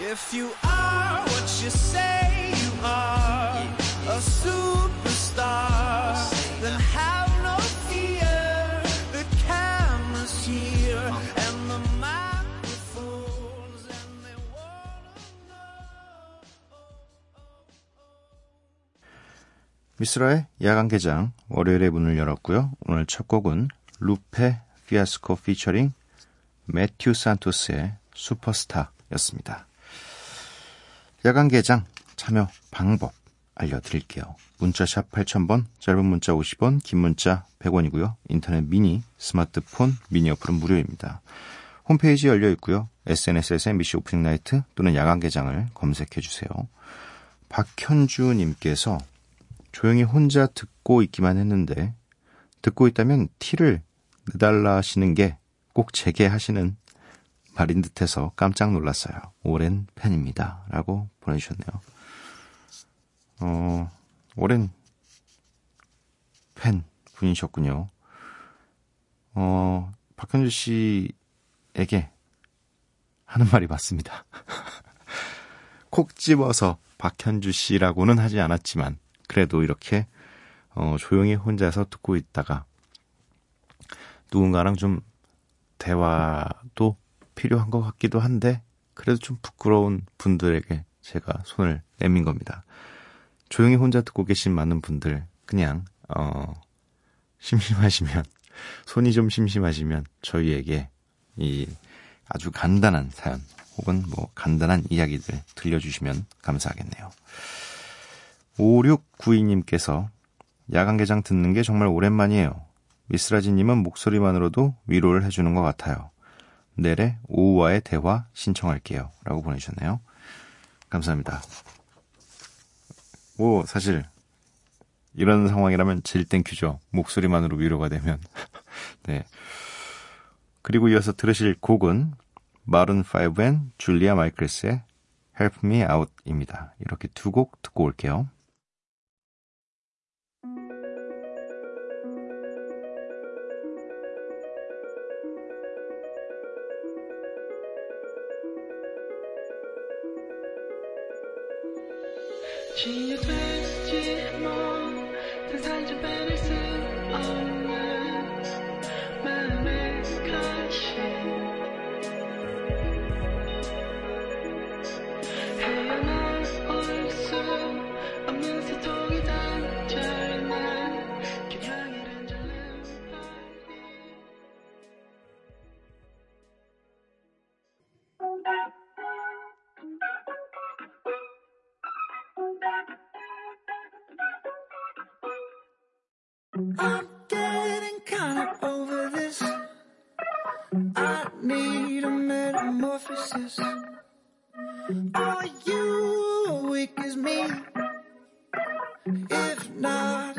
If you are what you say you are, a superstar, then have no fear. The camera's here and the microphones, and they wanna know. 미스라의 야간 개장 월요일에 문을 열었고요. 오늘 첫 곡은 루페 피아스코 피처링 매튜 산토스의 슈퍼스타였습니다. 야간 개장 참여 방법 알려드릴게요. 문자샵 8000번, 짧은 문자 50원, 긴 문자 100원이고요. 인터넷 미니, 스마트폰, 미니 어플은 무료입니다. 홈페이지 열려 있고요. SNS에서 MBC 오프닝 나이트 또는 야간 개장을 검색해 주세요. 박현주 님께서 조용히 혼자 듣고 있기만 했는데 듣고 있다면 티를 내달라 하시는 게 꼭 제게 하시는 말인 듯해서 깜짝 놀랐어요. 오랜 팬입니다. 라고 보내주셨네요. 어, 오랜 팬 분이셨군요. 어, 박현주 씨에게 하는 말이 맞습니다. 콕 집어서 박현주 씨라고는 하지 않았지만, 그래도 이렇게, 어, 조용히 혼자서 듣고 있다가, 누군가랑 좀 대화도 필요한 것 같기도 한데 그래도 좀 부끄러운 분들에게 제가 손을 내민 겁니다. 조용히 혼자 듣고 계신 많은 분들 그냥 어 심심하시면 손이 좀 심심하시면 저희에게 이 아주 간단한 사연 혹은 뭐 간단한 이야기들 들려주시면 감사하겠네요. 5692님께서 야간 개장 듣는 게 정말 오랜만이에요. 미쓰라진님은 목소리만으로도 위로를 해주는 것 같아요. 노래 오후와의 대화 신청할게요. 라고 보내주셨네요. 감사합니다. 뭐, 사실, 이런 상황이라면 제일 thank you죠. 목소리만으로 위로가 되면. 네. 그리고 이어서 들으실 곡은 마룬5 and 줄리아 마이클스의 Help Me Out입니다. 이렇게 두 곡 듣고 올게요. 지어졌지 뭐 등산 좀 빼낼 수 없는 Need a metamorphosis. Are you weak as me? If not,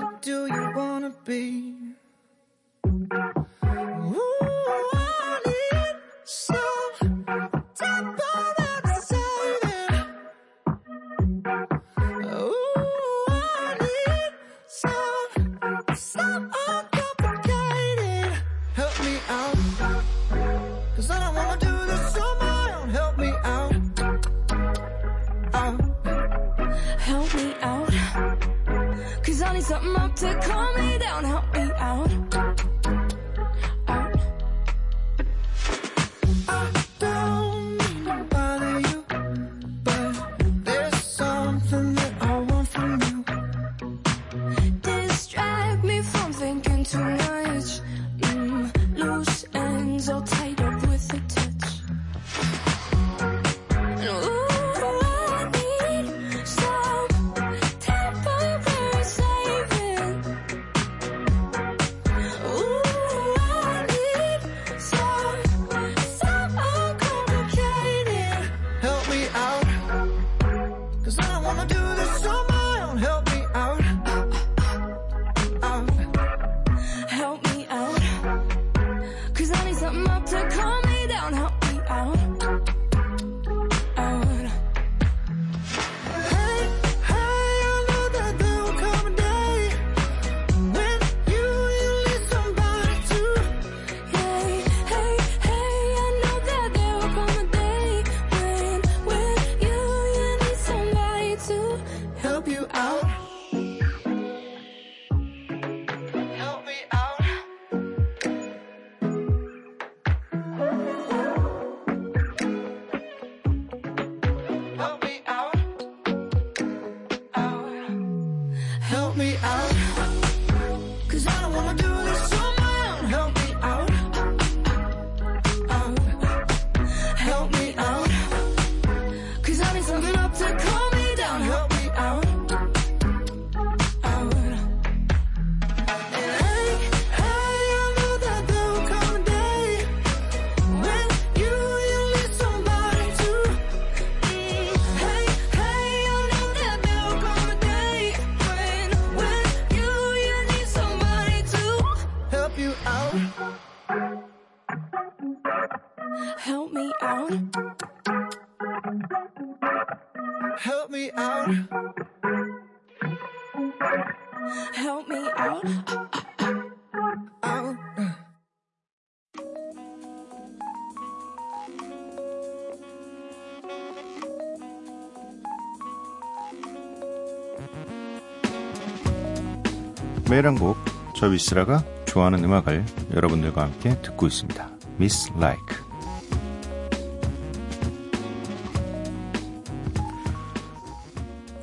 한 곡, 저 미스라가 좋아하는 음악을 여러분들과 함께 듣고 있습니다. Miss Like.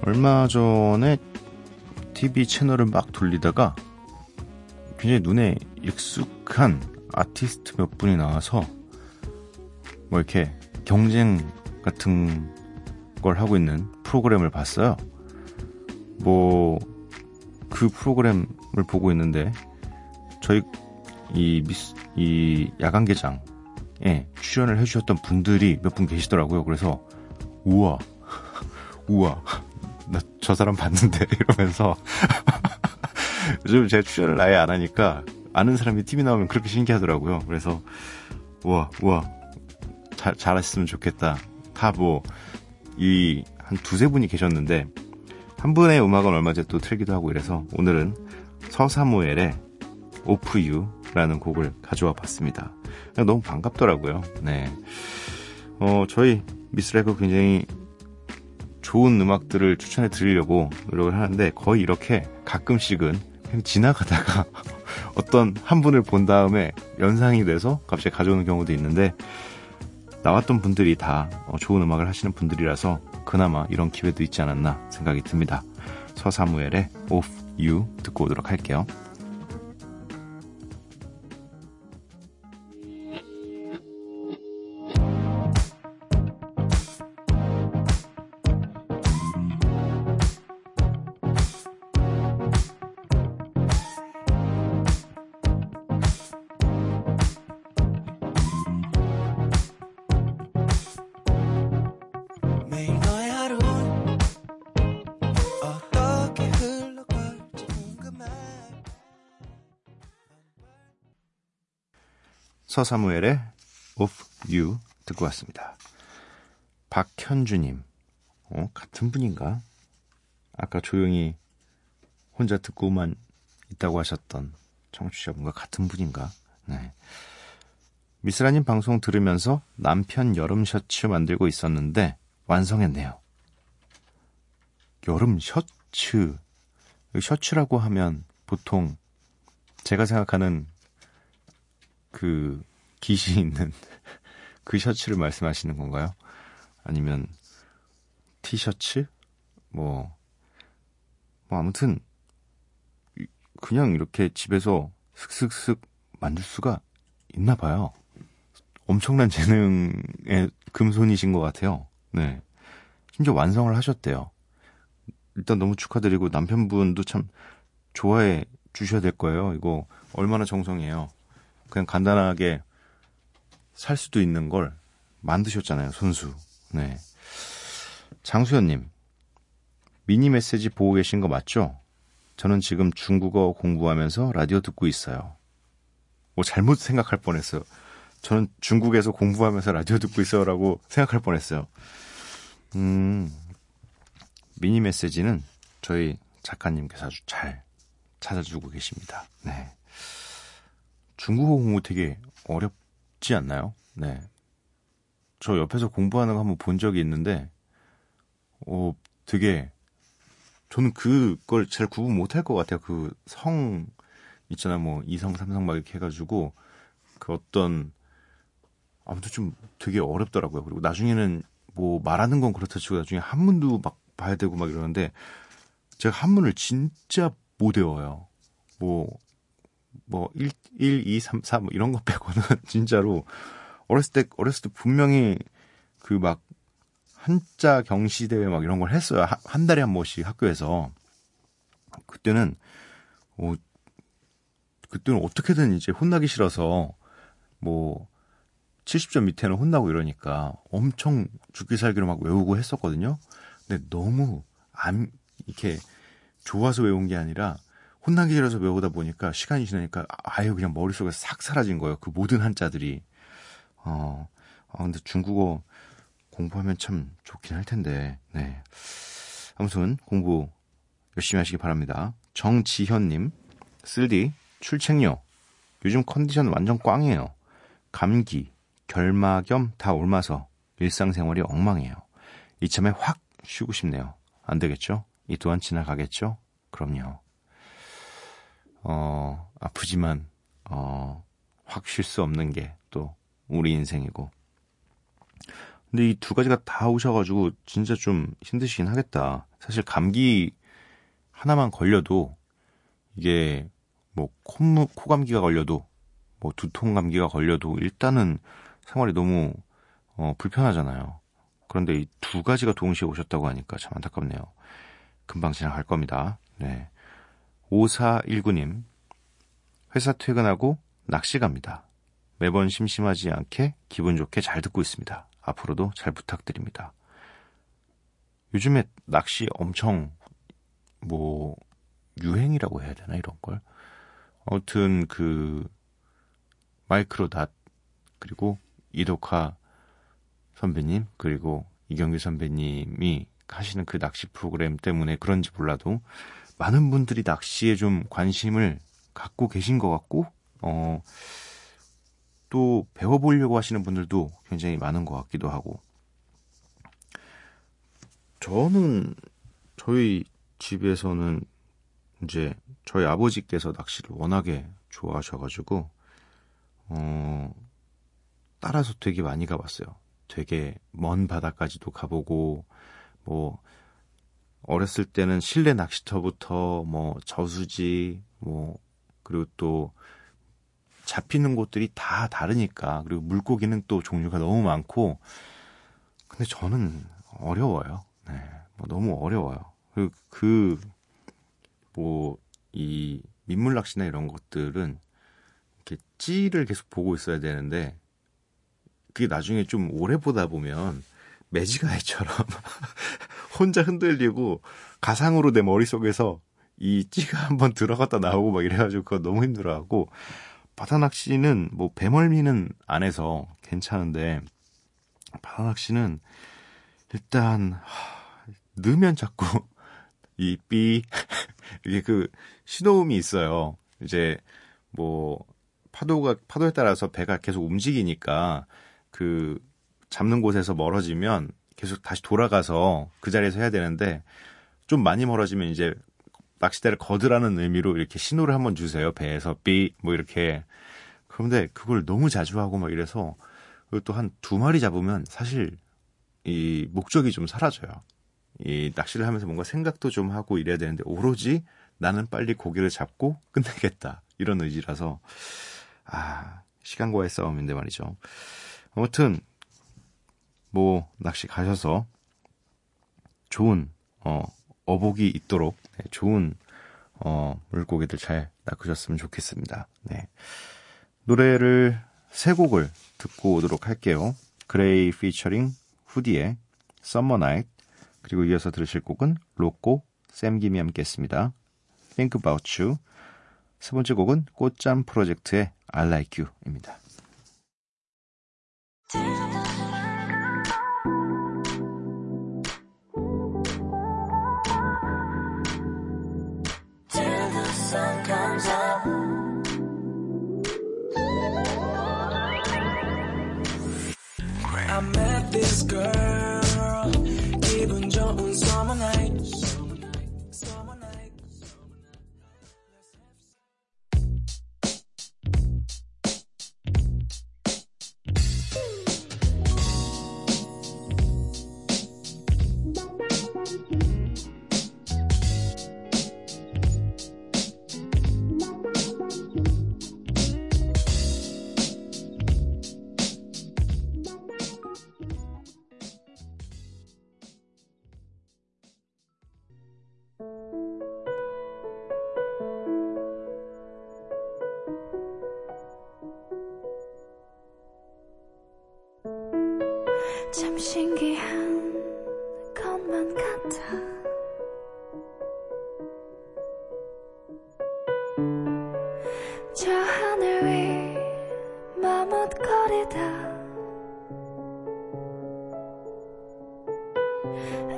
얼마 전에 TV 채널을 막 돌리다가 굉장히 눈에 익숙한 아티스트 몇 분이 나와서 뭐 이렇게 경쟁 같은 걸 하고 있는 프로그램을 봤어요. 뭐 그 프로그램을 보고 있는데 저희 이 미스 이 야간 개장에 출연을 해주셨던 분들이 몇 분 계시더라고요. 그래서 우와 우와 나 저 사람 봤는데 이러면서 요즘 제가 출연을 아예 안 하니까 아는 사람이 TV 나오면 그렇게 신기하더라고요. 그래서 우와 우와 잘 잘했으면 좋겠다. 다 뭐 이 한 두세 분이 계셨는데 한 분의 음악은 얼마 전에 또 틀기도 하고 이래서 오늘은 서사무엘의 오프 유라는 곡을 가져와 봤습니다. 너무 반갑더라고요. 네. 어, 저희 미스레그 굉장히 좋은 음악들을 추천해 드리려고 노력을 하는데 거의 이렇게 가끔씩은 그냥 지나가다가 어떤 한 분을 본 다음에 연상이 돼서 갑자기 가져오는 경우도 있는데 나왔던 분들이 다 어, 좋은 음악을 하시는 분들이라서 그나마 이런 기회도 있지 않았나 생각이 듭니다. 서사무엘의 Off You 듣고 오도록 할게요. 서사무엘의 Off You 듣고 왔습니다. 박현주님, 어, 같은 분인가? 아까 조용히 혼자 듣고만 있다고 하셨던 청취자분과 같은 분인가? 네. 미스라님 방송 들으면서 남편 여름 셔츠 만들고 있었는데 완성했네요. 여름 셔츠. 셔츠라고 하면 보통 제가 생각하는 그 깃이 있는 그 셔츠를 말씀하시는 건가요? 아니면 티셔츠? 뭐, 뭐 아무튼 이- 그냥 이렇게 집에서 슥슥슥 만들 수가 있나 봐요. 엄청난 재능의 금손이신 것 같아요. 네. 심지어 완성을 하셨대요. 일단 너무 축하드리고 남편분도 참 좋아해 주셔야 될 거예요. 이거 얼마나 정성이에요. 그냥 간단하게 살 수도 있는 걸 만드셨잖아요, 손수. 네. 장수현님, 미니 메시지 보고 계신 거 맞죠? 저는 지금 중국어 공부하면서 라디오 듣고 있어요. 뭐 잘못 생각할 뻔했어요. 저는 중국에서 공부하면서 라디오 듣고 있어요라고 생각할 뻔했어요. 음, 미니 메시지는 저희 작가님께서 아주 잘 찾아주고 계십니다. 네. 중국어 공부 되게 어렵지 않나요? 네. 저 옆에서 공부하는 거 한번 본 적이 있는데, 어, 되게, 저는 그걸 잘 구분 못 할 것 같아요. 그 성, 있잖아, 뭐, 이성, 삼성 막 이렇게 해가지고, 그 어떤, 아무튼 좀 되게 어렵더라고요. 그리고 나중에는 뭐 말하는 건 그렇다 치고 나중에 한문도 막 봐야 되고 막 이러는데, 제가 한문을 진짜 못 외워요. 뭐, 뭐, 1, 1, 2, 3, 4, 뭐 이런 거 빼고는 진짜로 어렸을 때, 어렸을 때 분명히 그 막 한자 경시 대회 막 이런 걸 했어요. 하- 한 달에 한 번씩 학교에서. 그때는, 어, 그때는 어떻게든 이제 혼나기 싫어서 뭐 70점 밑에는 혼나고 이러니까 엄청 죽기 살기로 막 외우고 했었거든요. 근데 너무 안, 이렇게 좋아서 외운 게 아니라 혼나기 싫어서 외우다 보니까 시간이 지나니까 아예 그냥 머릿속에서 싹 사라진 거예요. 그 모든 한자들이. 어, 아, 근데 중국어 공부하면 참 좋긴 할 텐데, 네. 아무튼 공부 열심히 하시기 바랍니다. 정지현님, 쓸디, 출첵요. 요즘 컨디션 완전 꽝이에요. 감기, 결막염 다 옮아서 일상생활이 엉망이에요. 이참에 확 쉬고 싶네요. 안 되겠죠? 이 또한 지나가겠죠? 그럼요. 어, 아프지만, 어, 확 쉴 수 없는 게 또 우리 인생이고. 근데 이 두 가지가 다 오셔가지고 진짜 좀 힘드시긴 하겠다. 사실 감기 하나만 걸려도 이게 뭐 콧무, 코감기가 걸려도 뭐 두통 감기가 걸려도 일단은 생활이 너무 어, 불편하잖아요. 그런데 이 두 가지가 동시에 오셨다고 하니까 참 안타깝네요. 금방 지나갈 겁니다. 네. 5419님, 회사 퇴근하고 낚시 갑니다. 매번 심심하지 않게 기분 좋게 잘 듣고 있습니다. 앞으로도 잘 부탁드립니다. 요즘에 낚시 엄청 뭐 유행이라고 해야 되나 이런 걸. 아무튼 그 마이크로닷 그리고 이덕화 선배님 그리고 이경규 선배님이 하시는 그 낚시 프로그램 때문에 그런지 몰라도 많은 분들이 낚시에 좀 관심을 갖고 계신 것 같고 어, 또 배워보려고 하시는 분들도 굉장히 많은 것 같기도 하고 저는 저희 집에서는 이제 저희 아버지께서 낚시를 워낙에 좋아하셔가지고 어, 따라서 되게 많이 가봤어요. 되게 먼 바다까지도 가보고 뭐 어렸을 때는 실내 낚시터부터 뭐 저수지 뭐 그리고 또 잡히는 곳들이 다 다르니까 그리고 물고기는 또 종류가 너무 많고 근데 저는 어려워요. 네, 뭐 너무 어려워요. 그리고 그 뭐 이 민물 낚시나 이런 것들은 이렇게 찌를 계속 보고 있어야 되는데 그게 나중에 좀 오래 보다 보면 매지가이처럼 혼자 흔들리고 가상으로 내 머릿속에서 이 찌가 한번 들어갔다 나오고 막 이래가지고 그거 너무 힘들어하고 바다 낚시는 뭐 배멀미는 안 해서 괜찮은데 바다 낚시는 일단 하, 넣으면 자꾸 이 삐 이게 그 신호음이 있어요. 이제 뭐 파도가 파도에 따라서 배가 계속 움직이니까 그 잡는 곳에서 멀어지면 계속 다시 돌아가서 그 자리에서 해야 되는데 좀 많이 멀어지면 이제 낚시대를 거드라는 의미로 이렇게 신호를 한번 주세요. 배에서 삐 뭐 이렇게 그런데 그걸 너무 자주 하고 막 이래서 또 한 두 마리 잡으면 사실 이 목적이 좀 사라져요. 이 낚시를 하면서 뭔가 생각도 좀 하고 이래야 되는데 오로지 나는 빨리 고기를 잡고 끝내겠다 이런 의지라서 아 시간과의 싸움인데 말이죠. 아무튼 뭐 낚시 가셔서 좋은 어 어복이 있도록 네, 좋은 어 물고기들 잘 낚으셨으면 좋겠습니다. 네. 노래를 세 곡을 듣고 오도록 할게요. 그레이 피처링 후디의 Summer Night 그리고 이어서 들으실 곡은 로꼬 샘김이 함께 했습니다. Think About You 세 번째 곡은 꽃잠 프로젝트의 I Like You입니다.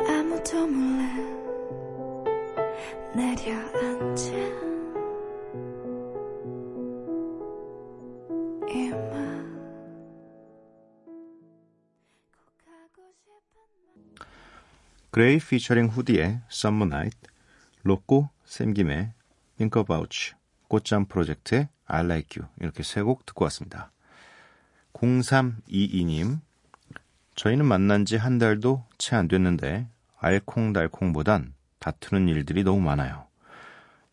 아무도 몰래 내려앉은 이만. 그레이 피처링 후디의 Summer Night, 로꼬 샘김의 Think About You, 꽃잠 프로젝트의 I Like You 이렇게 세 곡 듣고 왔습니다. 0322님 저희는 만난 지 한 달도 채 안 됐는데 알콩달콩보단 다투는 일들이 너무 많아요.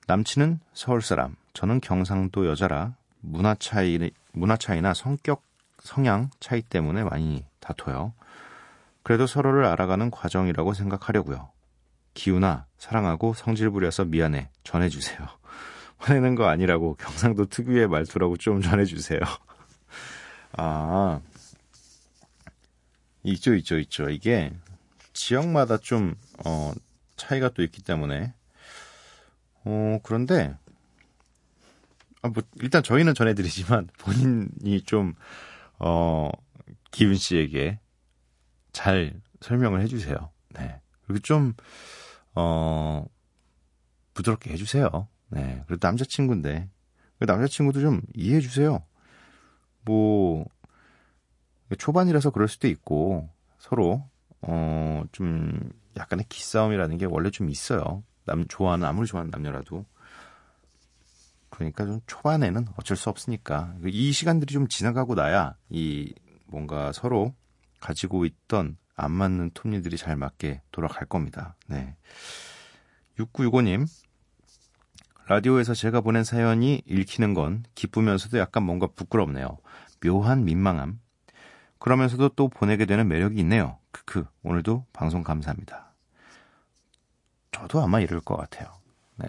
남친은 서울 사람, 저는 경상도 여자라 문화 차이 문화 차이나 성격 성향 차이 때문에 많이 다퉈요. 그래도 서로를 알아가는 과정이라고 생각하려고요. 기훈아, 사랑하고 성질 부려서 미안해. 전해주세요. 화내는 거 아니라고 경상도 특유의 말투라고 좀 전해주세요. 아, 있죠, 있죠, 있죠. 이게 지역마다 좀, 어, 차이가 또 있기 때문에. 어, 그런데, 아, 뭐, 일단 저희는 전해드리지만 본인이 좀, 어, 기훈 씨에게 잘 설명을 해주세요. 네. 그리고 좀, 어, 부드럽게 해주세요. 네. 그래도 남자친구인데. 남자친구도 좀 이해해주세요. 뭐, 초반이라서 그럴 수도 있고, 서로, 어, 좀, 약간의 기싸움이라는 게 원래 좀 있어요. 남, 좋아하는, 아무리 좋아하는 남녀라도. 그러니까 좀 초반에는 어쩔 수 없으니까. 이 시간들이 좀 지나가고 나야, 이, 뭔가 서로 가지고 있던 안 맞는 톱니들이 잘 맞게 돌아갈 겁니다. 네. 6965님, 라디오에서 제가 보낸 사연이 읽히는 건 기쁘면서도 약간 뭔가 부끄럽네요. 묘한 민망함. 그러면서도 또 보내게 되는 매력이 있네요. 크크. 오늘도 방송 감사합니다. 저도 아마 이럴 것 같아요. 네.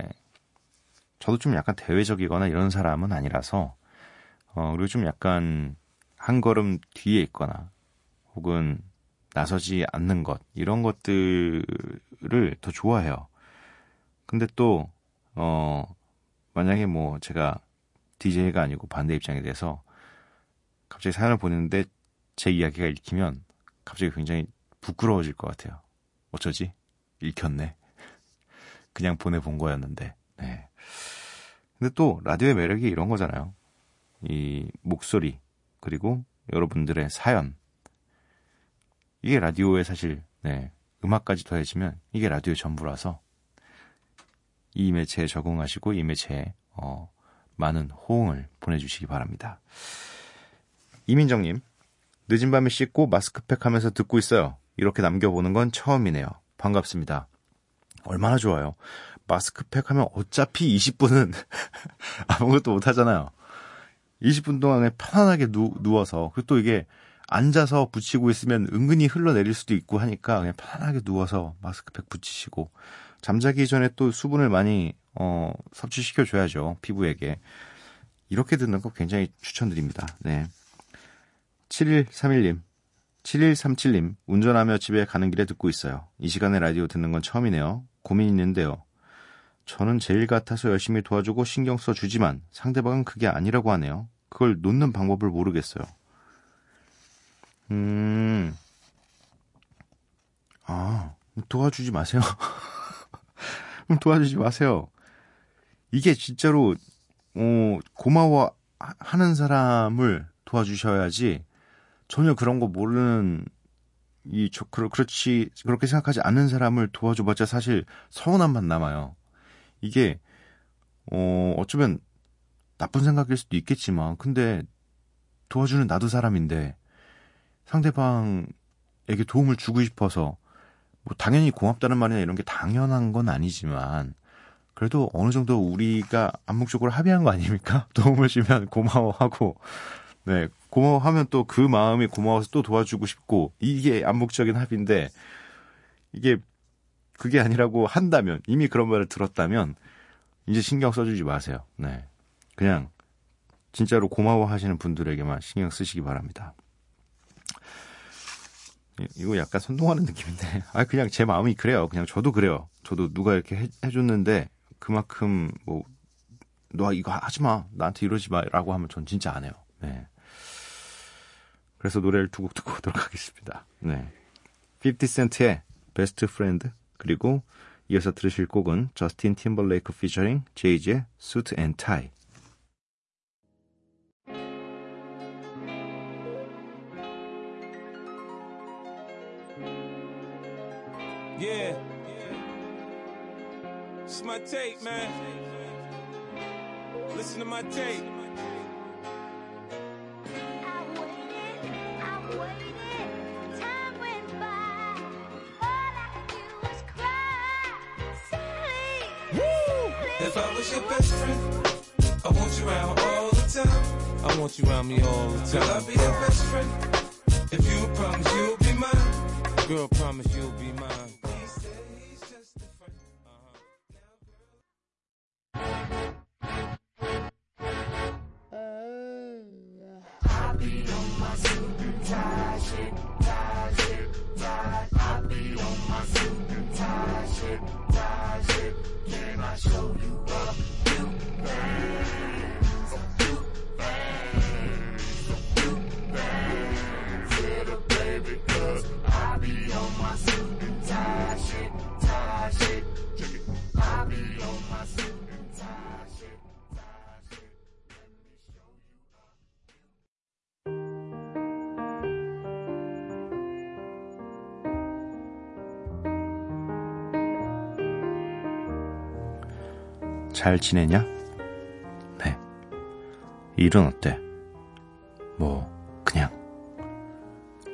저도 좀 약간 대외적이거나 이런 사람은 아니라서, 어, 그리고 좀 약간 한 걸음 뒤에 있거나, 혹은 나서지 않는 것, 이런 것들을 더 좋아해요. 근데 또, 어, 만약에 뭐 제가 DJ가 아니고 반대 입장에 대해서 갑자기 사연을 보냈는데 제 이야기가 읽히면 갑자기 굉장히 부끄러워질 것 같아요. 어쩌지? 읽혔네. 그냥 보내본 거였는데. 네. 근데 또 라디오의 매력이 이런 거잖아요. 이 목소리, 그리고 여러분들의 사연. 이게 라디오에 사실, 네, 음악까지 더해지면 이게 라디오의 전부라서 이 매체에 적응하시고 이 매체에 어, 많은 호응을 보내주시기 바랍니다. 이민정님, 늦은 밤에 씻고 마스크팩 하면서 듣고 있어요. 이렇게 남겨보는 건 처음이네요. 반갑습니다. 얼마나 좋아요. 마스크팩 하면 어차피 20분은 아무것도 못 하잖아요. 20분 동안에 편안하게 누, 누워서, 그리고 또 이게 앉아서 붙이고 있으면 은근히 흘러내릴 수도 있고 하니까 그냥 편안하게 누워서 마스크팩 붙이시고, 잠자기 전에 또 수분을 많이, 어, 섭취시켜 줘야죠. 피부에게. 이렇게 듣는 거 굉장히 추천드립니다. 네. 7131님, 7137님, 운전하며 집에 가는 길에 듣고 있어요. 이 시간에 라디오 듣는 건 처음이네요. 고민 있는데요. 저는 제일 같아서 열심히 도와주고 신경 써주지만 상대방은 그게 아니라고 하네요. 그걸 놓는 방법을 모르겠어요. 음, 아, 도와주지 마세요. 도와주지 마세요. 이게 진짜로, 어, 고마워 하는 사람을 도와주셔야지 전혀 그런 거 모르는 이, 저, 그렇, 그렇지, 그렇게 생각하지 않는 사람을 도와줘봤자 사실 서운함만 남아요. 이게, 어, 어쩌면 나쁜 생각일 수도 있겠지만, 근데 도와주는 나도 사람인데, 상대방에게 도움을 주고 싶어서, 뭐, 당연히 고맙다는 말이나 이런 게 당연한 건 아니지만, 그래도 어느 정도 우리가 암묵적으로 합의한 거 아닙니까? 도움을 주면 고마워하고, 네, 고마워하면 또 그 마음이 고마워서 또 도와주고 싶고, 이게 암묵적인 합의인데, 이게, 그게 아니라고 한다면, 이미 그런 말을 들었다면, 이제 신경 써주지 마세요. 네. 그냥, 진짜로 고마워하시는 분들에게만 신경 쓰시기 바랍니다. 이- 이거 약간 선동하는 느낌인데, 아, 그냥 제 마음이 그래요. 그냥 저도 그래요. 저도 누가 이렇게 해, 해줬는데, 그만큼, 뭐, 너 이거 하지 마. 나한테 이러지 마. 라고 하면 전 진짜 안 해요. 네. 그래서 노래를 두 곡 듣고 오도록 하겠습니다. 네. 50센트의 베스트 프렌드 그리고 이어서 들으실 곡은 저스틴 팀벌레이크 피처링 제이지의 수트 앤 타이 Yeah. It's my tape, man. Listen to my tape. If I was your best friend, I want you around all the time. I want you around me all the time. Girl, I'll be your best friend. If you promise you'll be mine. Girl, promise you'll be mine. 잘 지내냐? 네. 일은 어때? 뭐 그냥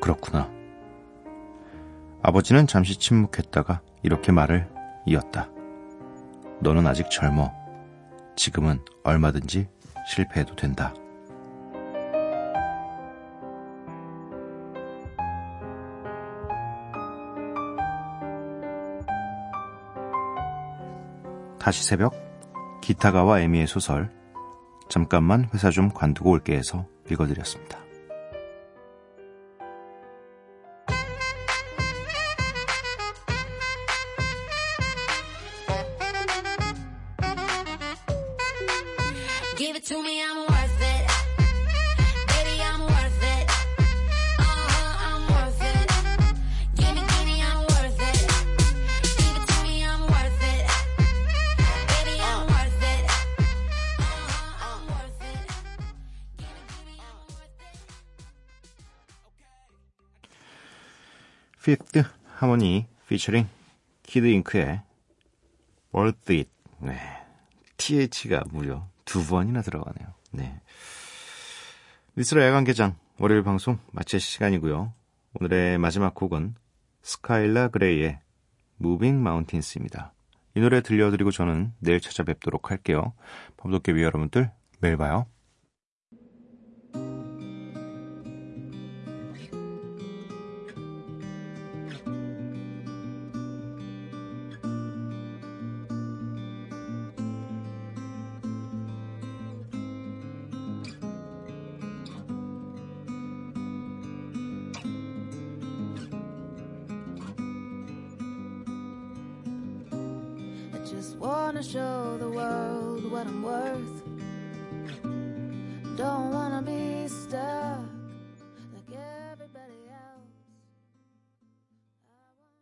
그렇구나. 아버지는 잠시 침묵했다가 이렇게 말을 이었다. 너는 아직 젊어. 지금은 얼마든지 실패해도 된다. 다시 새벽 기타가와 에미의 소설 잠깐만 회사 좀 관두고 올게 해서 읽어드렸습니다. 피프스 하모니 피처링 키드 잉크의 Worth It 네. TH가 무려 두 번이나 들어가네요. 네. 미스라 야간개장 월요일 방송 마칠 시간이고요. 오늘의 마지막 곡은 스카일라 그레이의 Moving Mountains입니다. 이 노래 들려드리고 저는 내일 찾아뵙도록 할게요. 밤도깨비 여러분들 매일 봐요.